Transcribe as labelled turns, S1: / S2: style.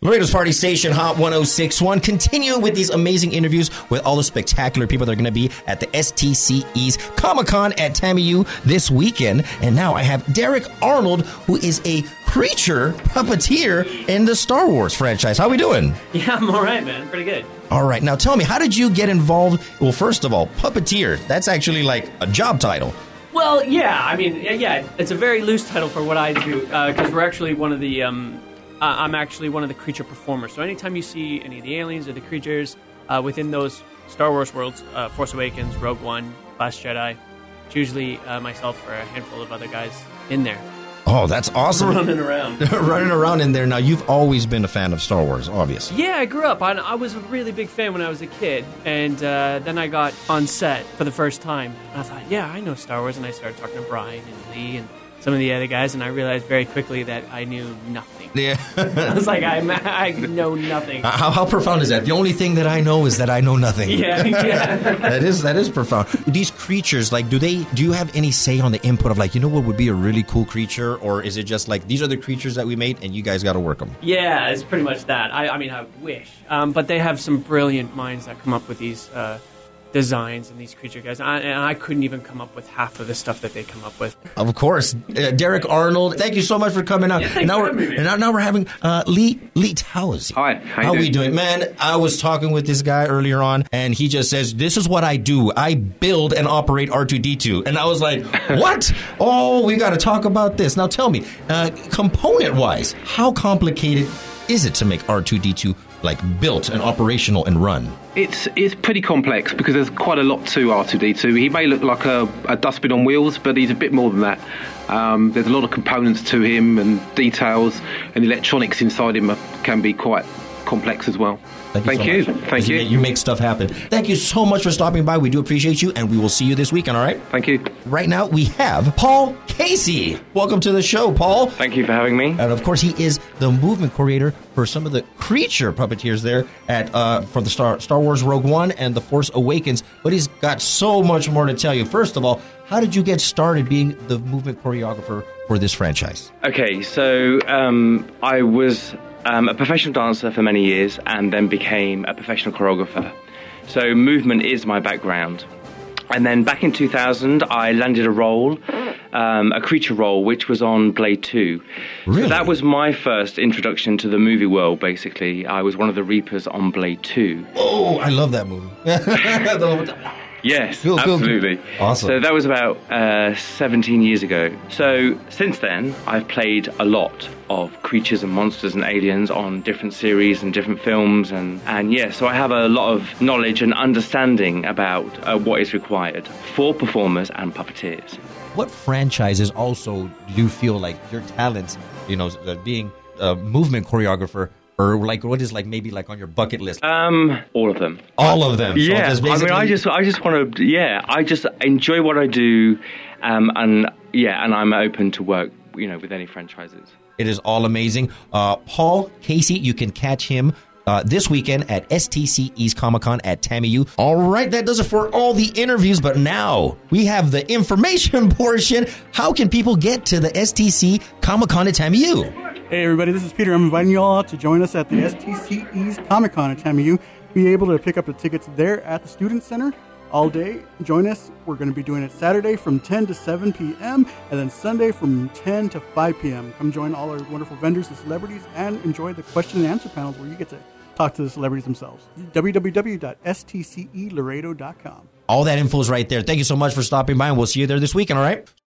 S1: Laredo's Party Station Hot 1061. Continue with these amazing interviews with all the spectacular people that are going to be at the STCE's Comic Con at TAMIU this weekend. And now I have Derek Arnold, who is a creature puppeteer in the Star Wars franchise. How are we doing?
S2: Yeah, I'm all right, man. Pretty good.
S1: All right. Now tell me, how did you get involved? Well, first of all, puppeteer. That's actually like a job title.
S2: Well, yeah. I mean, yeah, it's a very loose title for what I do because uh, we're actually one of the. Um, uh, I'm actually one of the creature performers. So anytime you see any of the aliens or the creatures uh, within those Star Wars worlds, uh, Force Awakens, Rogue One, Last Jedi, it's usually uh, myself or a handful of other guys in there.
S1: Oh, that's awesome.
S2: Running around.
S1: Running around in there. Now, you've always been a fan of Star Wars, obviously.
S2: Yeah, I grew up. I, I was a really big fan when I was a kid. And uh, then I got on set for the first time. And I thought, yeah, I know Star Wars. And I started talking to Brian and Lee and some of the other guys. And I realized very quickly that I knew nothing.
S1: Yeah.
S2: I was like, I, I know nothing.
S1: How, how profound is that? The only thing that I know is that I know nothing.
S2: Yeah, yeah.
S1: that is that is profound. These creatures, like, do they? Do you have any say on the input of like, you know, what would be a really cool creature, or is it just like these are the creatures that we made and you guys got to work them?
S2: Yeah, it's pretty much that. I, I mean, I wish, um, but they have some brilliant minds that come up with these. Uh, designs and these creature guys. I, and I couldn't even come up with half of the stuff that they come up with.
S1: Of course, uh, Derek Arnold. Thank you so much for coming out.
S2: Yeah, now,
S1: we're,
S2: me,
S1: now, now we're having uh, Lee Lee Towers.
S3: Hi,
S1: how, how we doing, man? I was talking with this guy earlier on, and he just says, "This is what I do. I build and operate R two D 2 And I was like, "What? oh, we got to talk about this." Now, tell me, uh, component wise, how complicated is it to make R two D two like built and operational and run?
S3: It's it's pretty complex because there's quite a lot to R2D2. He may look like a, a dustbin on wheels, but he's a bit more than that. Um, there's a lot of components to him and details, and electronics inside him can be quite complex as well.
S1: Thank you.
S3: Thank
S1: so
S3: you. Thank you.
S1: You make stuff happen. Thank you so much for stopping by. We do appreciate you, and we will see you this weekend, all right?
S3: Thank you.
S1: Right now, we have Paul Kasey. Welcome to the show, Paul.
S4: Thank you for having me.
S1: And of course, he is the movement coordinator for some of the creature puppeteers there at uh, for the Star Star Wars Rogue One and The Force Awakens. But he's got so much more to tell you. First of all, how did you get started being the movement choreographer for this franchise?
S4: Okay, so um, I was um, a professional dancer for many years and then became a professional choreographer. So movement is my background. And then back in 2000, I landed a role, um, a creature role, which was on Blade 2.
S1: Really?
S4: So that was my first introduction to the movie world, basically. I was one of the Reapers on Blade 2.
S1: Oh, I love that movie.
S4: Yes,
S1: cool,
S4: absolutely.
S1: Cool, cool. Awesome.
S4: So that was about uh, 17 years ago. So since then, I've played a lot of creatures and monsters and aliens on different series and different films, and and yeah, so I have a lot of knowledge and understanding about uh, what is required for performers and puppeteers.
S1: What franchises also do you feel like your talents, you know, being a movement choreographer or like what is like maybe like on your bucket list?
S4: Um, all of them.
S1: All of them.
S4: Yeah.
S1: So
S4: I mean, I just, I just want to, yeah, I just enjoy what I do, um, and yeah, and I'm open to work, you know, with any franchises.
S1: It is all amazing. Uh, Paul Kasey, you can catch him uh, this weekend at STC East Comic Con at TAMIU. All right, that does it for all the interviews, but now we have the information portion. How can people get to the STC Comic Con at TAMIU?
S5: Hey everybody, this is Peter. I'm inviting you all out to join us at the STCE's Comic Con at TAMIU. Be able to pick up the tickets there at the Student Center all day. Join us. We're going to be doing it Saturday from 10 to 7 p.m. and then Sunday from 10 to 5 p.m. Come join all our wonderful vendors and celebrities and enjoy the question and answer panels where you get to talk to the celebrities themselves. www.stcelaredo.com.
S1: All that info is right there. Thank you so much for stopping by, and we'll see you there this weekend, all right?